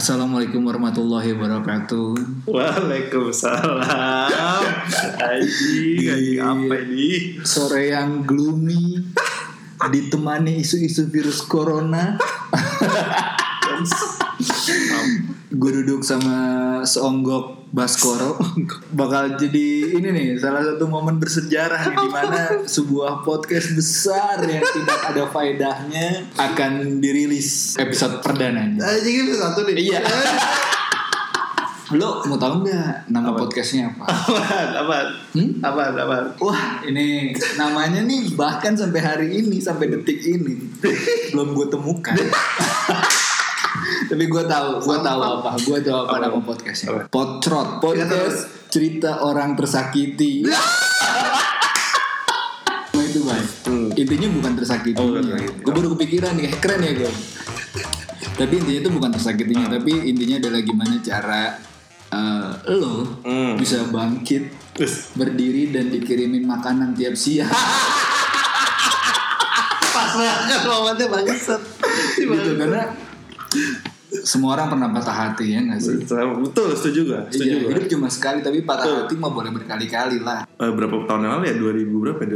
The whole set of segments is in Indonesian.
Assalamualaikum warahmatullahi wabarakatuh. Waalaikumsalam. Anjing, anjing apa ini? Sore yang gloomy ditemani isu-isu virus corona. Gue duduk sama seonggok Baskoro bakal jadi ini nih salah satu momen bersejarah nih di mana sebuah podcast besar yang tidak ada faedahnya akan dirilis episode perdananya. Anjing itu satu nih. Iya. Lo mau tahu nggak nama podcastnya apa? Apaan? Apaan? Hmm? Apaan? Apaan? Wah ini namanya nih bahkan sampai hari ini sampai detik ini belum gue temukan. Tapi gue tahu, gue tahu apa, gue tahu apa nama podcastnya. Apa? Potcrot, podcast cerita orang tersakiti. Nah, itu baik. Hmm. Intinya bukan tersakiti. Oh. Gue baru kepikiran nih, keren ya gue. Tapi intinya itu bukan tersakitinya, tapi intinya adalah gimana cara eh, lo Hmm. bisa bangkit berdiri dan dikirimin makanan tiap siang pas banget momennya bangsat. gitu karena semua orang pernah patah hati ya nggak sih Betul, setuju gua. Setuju Iya, hidup cuma sekali tapi patah Betul. hati mah boleh berkali-kali lah Eh, berapa tahun yang lalu ya? 2000 berapa? ya?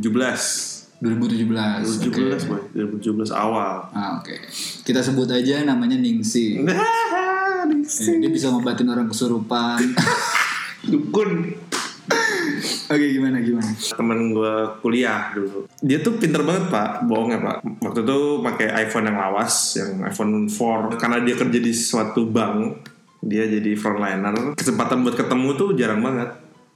2017. 2017 oke 2017, boy. 2017 awal. ah, oke kita sebut aja namanya Ningsi Nah, Eh, dia bisa ngobatin orang kesurupan Dukun. Oke gimana gimana? Temen gue kuliah dulu. Dia tuh pinter banget pak. Bohongnya pak? Waktu itu pakai iPhone yang lawas yang iPhone 4 karena dia kerja di suatu bank dia jadi frontliner. Kesempatan buat ketemu tuh jarang banget.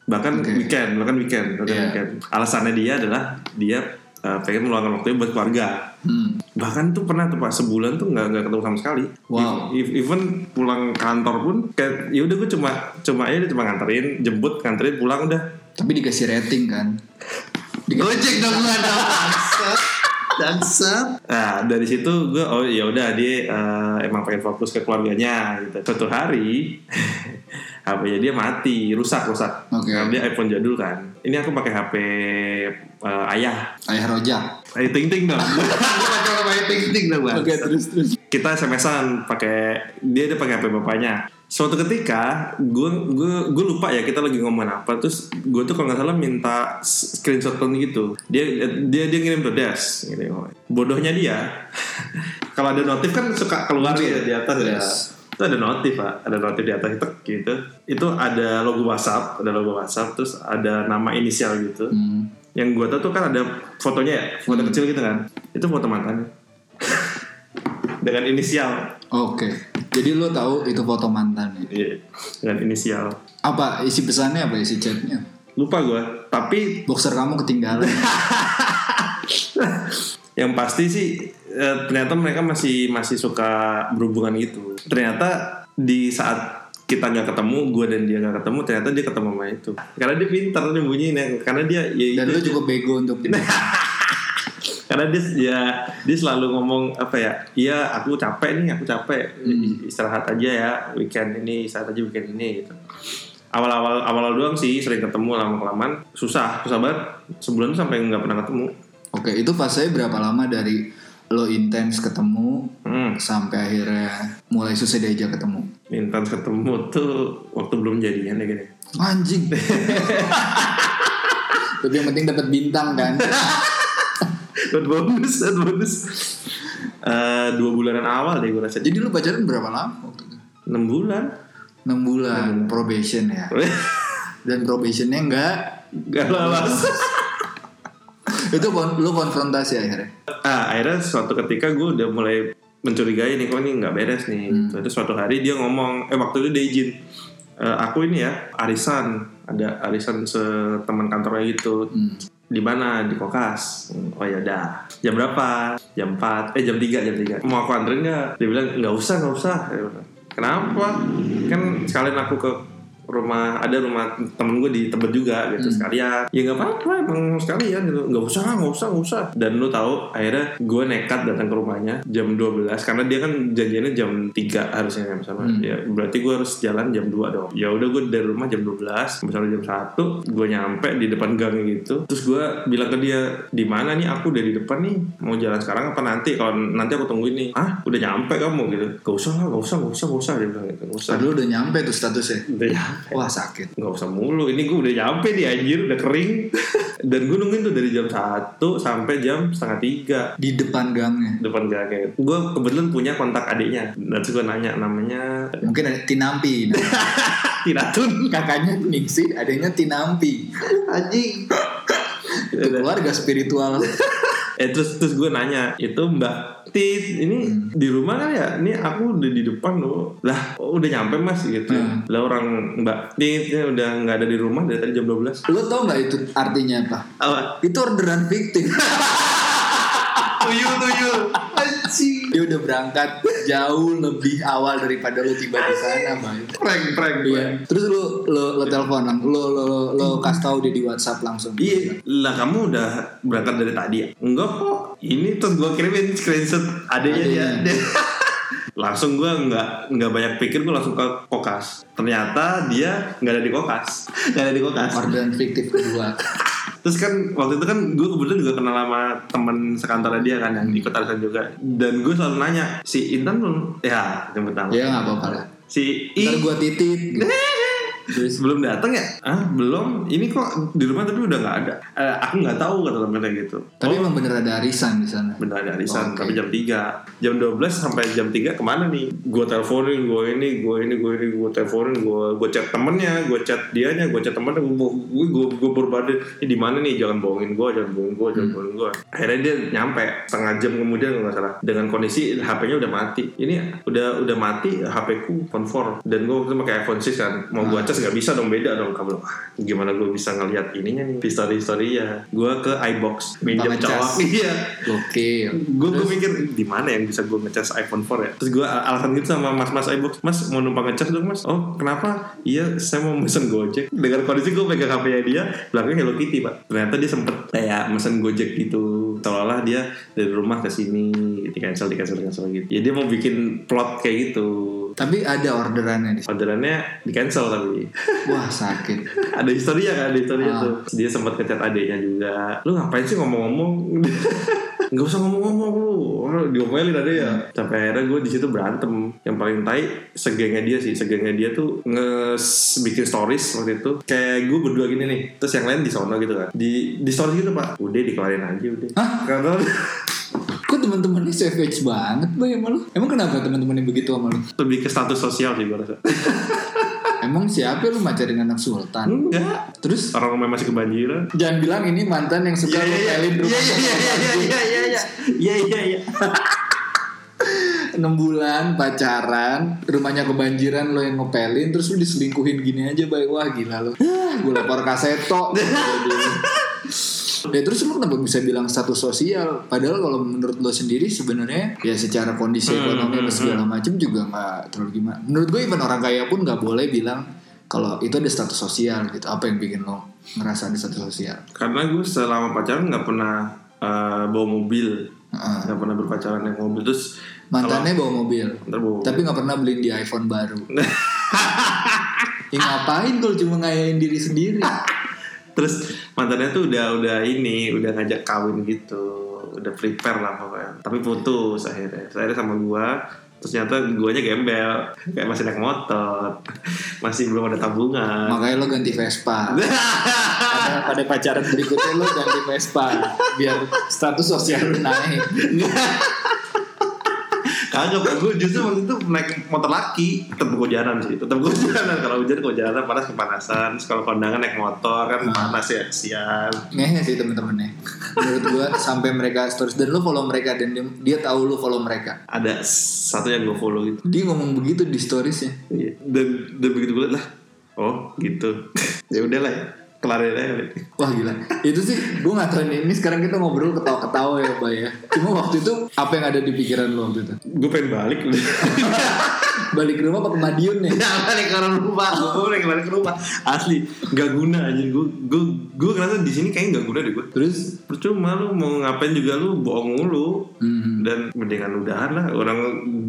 Bahkan Oke. weekend bahkan weekend bahkan Iya. weekend. Alasannya dia adalah dia uh, pengen meluangkan waktunya buat keluarga. Hmm. bahkan tuh pernah tuh pak sebulan tuh nggak nggak ketemu sama sekali. Wow. If- even pulang kantor pun kayak ya udah gue cuma cuma ya cuma nganterin jemput nganterin pulang udah tapi dikasih rating kan Gojek dong gue ada bangsat. Bangsat. Nah dari situ gue oh ya udah dia eh, emang pengen fokus ke keluarganya gitu. Suatu hari HP-nya dia mati, rusak rusak. Oke. Karena dia iPhone jadul kan. Ini aku pakai HP eh, ayah. ayah rojak Ayo ting ting dong. Pakai HP ting ting dong bang. oke terus terus Kita SMS-an pakai dia dia pakai HP bapaknya. Suatu ketika gue gue gue lupa ya kita lagi ngomongin apa. Terus gue tuh kalau nggak salah minta screenshot gitu. Dia dia dia ngirim des gitu. bodohnya dia. Kalau ada notif kan suka keluar ya. di atas ya. Itu ada notif pak. Ada notif di atas itu gitu. Itu ada logo WhatsApp ada logo WhatsApp terus ada nama inisial gitu. Hmm. yang gue tahu tuh kan ada fotonya ya foto kecil gitu kan. Itu foto mantannya dengan inisial. Oke jadi lo tahu itu foto mantannya Iya, dengan inisial. Apa isi pesannya apa isi chatnya? Lupa gue tapi boxer kamu ketinggalan. Yang pasti sih eh, ternyata mereka masih masih suka berhubungan gitu. Ternyata di saat kita nggak ketemu gue dan dia nggak ketemu ternyata dia ketemu sama itu. Karena dia pintar nyembunyiin ya karena dia ya dan itu- lo cukup bego untuk karena dia ya dia selalu ngomong apa ya iya aku capek nih aku capek istirahat aja ya weekend ini istirahat aja weekend ini gitu awal-awal awal doang sih sering ketemu lama kelamaan susah susah banget sebulan tuh sampai nggak pernah ketemu Oke, itu fasenya berapa lama dari lo intens ketemu hmm. sampai akhirnya mulai susah diajak ketemu? intens ketemu tuh waktu belum jadian ya gini Anjing. Tapi yang penting dapat bintang kan. dapat bonus dapat bonus Eh, dua bulanan awal deh gue rasa Jadi lo pacaran berapa lama waktu itu? enam bulan 6 bulan probation ya. Dan probationnya enggak gak lolos itu kon- lo konfrontasi akhirnya. ah akhirnya suatu ketika gue udah mulai mencurigai nih kok ini nggak beres nih gitu. terus suatu hari dia ngomong eh waktu itu dia izin "Eh, aku ini ya arisan ada arisan seteman kantornya gitu Hmm. Di mana? Di kokas. Oh ya udah. Jam berapa? Jam 4 eh jam 3 jam 3 mau aku anterin nggak? Dia bilang nggak usah nggak usah. Kenapa? Kan sekalian aku ke rumah ada rumah temen gue di Tebet juga gitu sekalian. Ya nggak apa-apa emang sekalian gitu. Nggak usah nggak usah nggak usah. Dan lu tahu akhirnya gue nekat datang ke rumahnya jam 12 karena dia kan janjiannya jam 3 harusnya sama ya berarti gue harus jalan jam 2 dong. Ya udah gue dari rumah jam 12 misalnya jam 1 gue nyampe di depan gang gitu. Terus gue bilang ke dia di mana nih? Aku udah di depan nih. Mau jalan sekarang apa nanti? Kalau nanti aku tungguin nih. Ah udah nyampe kamu gitu. Gak usah lah gak usah gak usah gak usah dia bilang gitu. Gak usah. Padahal udah nyampe tuh statusnya. udah nyampe Wah sakit. nggak usah mulu ini gue udah nyampe nih anjir udah kering dan gue nungguin tuh dari jam 1 sampai jam setengah tiga Di depan gangnya. depan jaket gue kebetulan punya kontak adiknya dan gue nanya namanya Mungkin ada Tinampi. Tiratun kakaknya Nixi, adanya Tinampi. anjing Itu keluarga spiritual. eh terus terus gue nanya itu mbak Tit ini di rumah kan ya? Ini aku udah di depan loh. Lah oh, udah nyampe mas gitu Hmm. lah orang mbak Tit ini udah nggak ada di rumah dari tadi jam 12 Lo tau gak itu artinya apa? apa? Itu orderan fiktif. tuyul tuyul udah berangkat jauh lebih awal daripada lo tiba di sana, Bay. prank prank Iya. Terus lo lo lo telepon lo lo, lo kasih tahu dia di WhatsApp langsung. Iya, lah kamu udah berangkat dari tadi ya? Enggak kok. Ini terus gue kirimin screenshot adanya dia. Dia- langsung gue nggak nggak banyak pikir gue langsung ke kokas. Ternyata dia nggak ada di kokas, nggak ada di kokas. Orderan fiktif kedua. Terus kan waktu itu kan gue kebetulan juga kenal sama temen sekantornya dia kan yang ikut arisan juga. Dan gue selalu nanya si Intan belum? Ya, yang pertama. Ya nggak apa-apa lah. Si Ntar I gua titit. gitu. Terus belum datang ya? Ah belum. Ini kok di rumah tapi udah nggak ada. Eh, aku nggak tahu kata temennya gitu. tapi emang bener ada arisan di sana. bener ada arisan Oke. tapi jam 3 jam 12 sampai jam 3 ke mana nih gue teleponin gue ini gue ini gue ini gue teleponin gue gue chat temennya gue chat dianya gue chat temennya gue gue gue, gue ini di mana nih jangan bohongin gue jangan bohongin gue jangan bohongin gue akhirnya dia nyampe setengah jam kemudian kalau nggak salah dengan kondisi HP-nya udah mati ini udah udah mati HP ku 4 dan gue waktu itu pakai iPhone 6 kan mau gue cas nggak bisa dong beda dong kabel Ah, gimana gue bisa ngeliat ininya nih? History history ya gue ke iBox minjem colok iya. Oke. gue gue mikir di mana yang bisa gue ngecas iPhone 4 ya? Terus gue alasan gitu sama mas mas iBox mas mau numpang ngecas dong mas. Oh kenapa? Iya saya mau mesen Gojek. Dengan kondisi gue pegang HP nya dia belakangnya Hello Kitty pak. Ternyata dia sempet kayak mesen Gojek gitu. Seolah-olah dia dari rumah ke sini di cancel di cancel di cancel gitu. Ya dia mau bikin plot kayak gitu Tapi ada orderannya di orderannya di cancel tapi. Wah sakit. ada historia kan ada historia Ah. tuh. Dia sempat ngechat adiknya juga. Lu ngapain sih ngomong-ngomong? Nggak usah ngomong-ngomong lu. Diomelin ada ya. Sampai akhirnya gue di situ berantem. Yang paling tai segengnya dia sih. Segengnya dia tuh nge bikin stories waktu itu. Kayak gue berdua gini nih. Terus yang lain di sono gitu kan. Di di stories gitu pak. Udah dikelarin aja udah. Hah? karena Kok teman-temannya savage banget boy sama lu? Emang kenapa teman-temannya begitu sama lu? Lebih ke status sosial sih gue rasa. Emang siapa lu macarin anak sultan? Enggak. Terus orang rumah masih kebanjiran. Jangan bilang ini mantan yang suka iya, iya, iya. yeah, yeah, rumah. Iya iya iya iya iya iya. Iya iya iya. 6 bulan pacaran Rumahnya kebanjiran lo yang ngepelin Terus lo diselingkuhin gini aja baik Wah gila lo Gue lapor kaseto ya terus lu kenapa bisa bilang status sosial? Padahal kalau menurut lo sendiri sebenarnya ya secara kondisi ekonomi dan segala macam juga nggak terlalu gimana. Menurut gue even orang kaya pun nggak boleh bilang kalau itu ada status sosial gitu. Apa yang bikin lo ngerasa ada status sosial? Karena gue selama pacaran nggak pernah eh, bawa mobil. Nggak pernah berpacaran naik mobil. Terus mantannya bawa mobil? Bawa tapi nggak pernah beliin di iPhone baru. Ya ngapain kalau cuma ngayain diri sendiri terus mantannya tuh udah udah ini udah ngajak kawin gitu. Udah prepare lah pokoknya. Tapi putus akhirnya. Terus akhirnya sama gua terus ternyata guanya gembel. Kayak masih naik motor. Masih belum ada tabungan. Makanya lo ganti Vespa. Pada, pada pacaran berikutnya lo ganti Vespa. Biar status sosial lo naik kagak gue justru waktu itu naik motor laki. Tetap kehujanan sih. Tetap kehujanan kalau hujan kehujanan panas kepanasan. Kalau kondangan naik motor kan panas ya siang ngehe sih temen-temennya. Menurut gua sampai mereka stories. Dan lo follow mereka dan dia, dia tahu lo follow mereka. Ada satu yang gue follow gitu dia ngomong begitu di storiesnya. Iya. dan dan begitu gue lah. Oh gitu. Ya udahlah. ya kelarin aja. Wah gila. Itu sih gue gak tau Ini. Sekarang kita ngobrol ketawa-ketawa ya Pak ya. Cuma waktu itu Apa yang ada di pikiran lo waktu itu? Gue pengen balik balik ke rumah pakai Madiun ya Ya balik ke rumah, gue balik balik ke rumah. Asli, gak guna aja. Gue gue gue ngerasa di sini kayaknya gak guna deh gue. terus Percuma lu mau ngapain juga lu bohong mulu. hmm, Dan mendingan udahan lah. Orang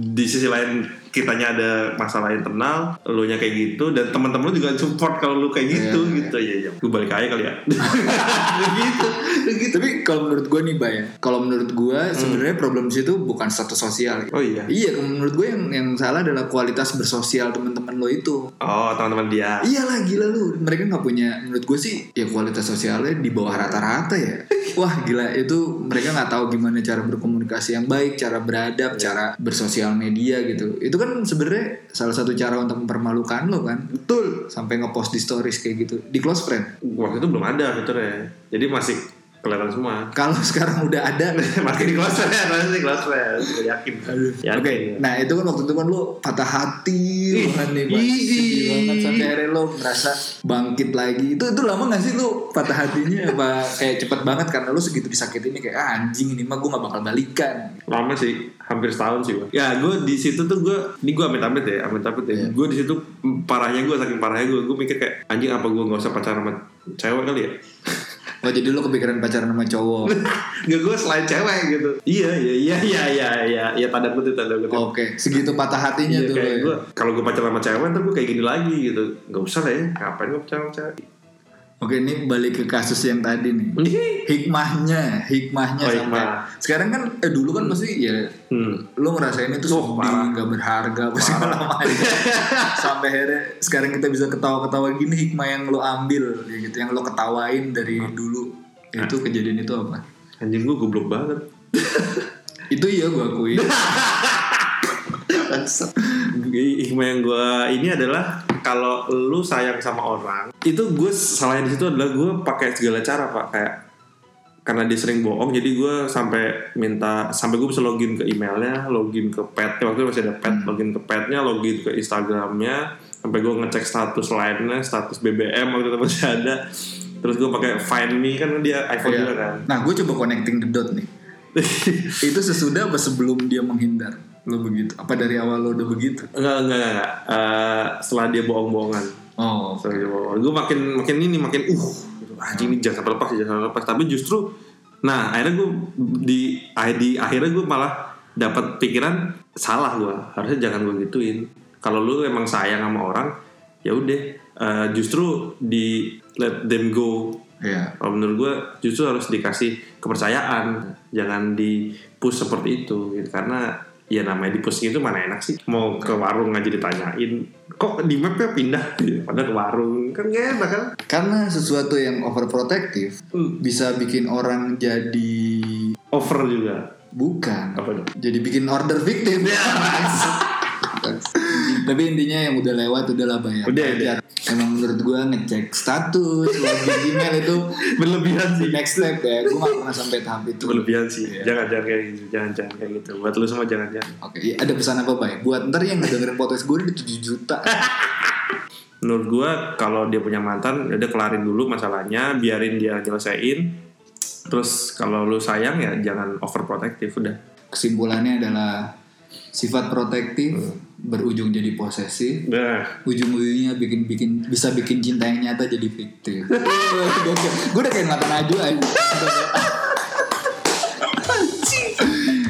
di sisi lain kitanya ada masalah internal, lu nya kayak gitu dan teman-teman lu juga support kalau lu kayak gitu Iya, iya. gitu ya ya. Gue balik aja kali ya. gitu. gitu. tapi kalau menurut gue nih bay ya kalau menurut gue sebenarnya problem situ bukan status sosial Oh iya. iya menurut gue yang yang salah adalah kualitas bersosial teman-teman lo itu? Oh, teman-teman dia. Iyalah gila lu. Mereka nggak punya Menurut gue sih Ya kualitas sosialnya di bawah rata-rata ya. Wah gila. Itu Mereka nggak tahu gimana cara berkomunikasi yang baik Cara beradab Cara bersosial media gitu. Itu kan sebenarnya Salah satu cara untuk mempermalukan lo kan? Betul. Sampai ngepost di stories kayak gitu. Di close friend? Waktu itu belum ada fiturnya. Jadi masih kelihatan semua. Kalau sekarang udah ada Makin close friend, masih di close friend. Gue yakin. Yakin. Oke, nah itu kan waktu itu kan lu patah hati Ih, banget nih, sedih banget sampai akhirnya lu merasa bangkit lagi. Itu itu lama gak sih lu patah hatinya apa kayak cepet banget karena lu segitu disakitin kayak ah, anjing ini mah gue gak bakal balikan. lama sih hampir setahun sih gua. ya gue di situ tuh gue ini gue amit amit ya amit amit ya Iya. gue di situ parahnya gue saking parahnya gue gue mikir kayak anjing apa gue nggak usah pacaran sama cewek kali ya Oh jadi lu kepikiran pacaran sama cowok. Gak gue selain cewek gitu Iya iya iya iya iya iya Iya tanda kutip tanda kutip Oke, segitu patah hatinya Iya tuh. kayak ya. Kalau gue pacaran sama cewek Ntar gue kayak gini lagi gitu Gak usah lah ya Ngapain gue pacaran sama cewek Oke, ini balik ke kasus yang tadi nih. Hikmahnya, hikmahnya Oh, sampai hikmah. sekarang kan eh dulu kan pasti ya hmm. lu ngerasain itu Oh, sedih, nggak berharga, apa segala macam. Sampai akhirnya sekarang kita bisa ketawa-ketawa gini hikmah yang lu ambil, ya gitu, yang lu ketawain dari dulu. Itu kejadian itu apa? Anjing gue goblok banget Itu iya gue akui. Hikmah yang gue ini adalah kalau lu sayang sama orang itu gue salahnya di situ adalah gue pakai segala cara pak kayak karena dia sering bohong jadi gue sampai minta sampai gue bisa login ke emailnya login ke pet waktu itu masih ada pet login ke petnya login ke instagramnya sampai gue ngecek status lainnya status BBM waktu itu masih ada terus gue pakai find me kan dia iPhone Iya. juga kan Nah, gue coba connecting the dot nih. itu sesudah apa sebelum dia menghindar? Lo begitu? Apa dari awal lo udah begitu? enggak enggak enggak. Eh, setelah dia bohong-bohongan Oh, Sorry, gue makin makin ini makin uh anjing ini jangan sampai lepas jangan sampai lepas tapi justru nah akhirnya gue di di akhirnya gue malah dapat pikiran salah gue harusnya jangan gue gituin kalau lu emang sayang sama orang ya udah eh, justru di let them go iya. kalau menurut gue justru harus dikasih kepercayaan jangan di push seperti itu gitu. karena ya namanya di push itu mana enak sih. Mau ke warung aja ditanyain kok di mapnya pindah? Padahal ke warung. Kan gak enak kan? Karena sesuatu yang overprotective Hmm. bisa bikin orang jadi over juga? Bukan. apa dong Jadi bikin order victim. Ya, Tapi intinya yang udah lewat udah lah bayar. Udah, Wajar. Emang menurut gua ngecek status, login email itu berlebihan sih next step ya. Gua gak pernah sampai tahap itu. berlebihan sih Iya. jangan jangan kayak gitu jangan jangan kayak gitu buat lu semua jangan jangan Oke, iya, ada pesan apa bay? Buat ntar yang ngedengerin podcast gue di 7 juta. menurut gue kalau dia punya mantan ya udah kelarin dulu masalahnya biarin dia nyelesain terus kalau lu sayang ya jangan overprotective udah Kesimpulannya adalah sifat protektif berujung jadi posesif. Nah, ujung-ujungnya bikin bikin bisa bikin cinta yang nyata jadi fiktif. gue udah kayak ngata najwa aja.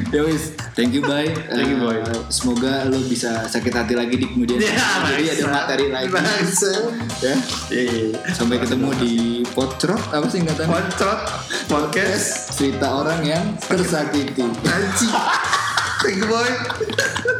ya wis, thank you bye. Thank you, Boy. Eh, semoga lo bisa sakit hati lagi di kemudian Ya, hari. Jadi ada materi lagi. Bangsa. Ya. iya, iya. Sampai ketemu di Pocrot apa sih singkatannya? Pocot podcast Cerita orang yang tersakiti. Anjing. Thank you boy.